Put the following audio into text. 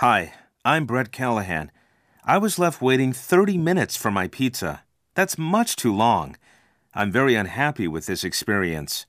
Hi, I'm Brett Callahan. I was left waiting 30 minutes for my pizza. That's much too long. I'm very unhappy with this experience.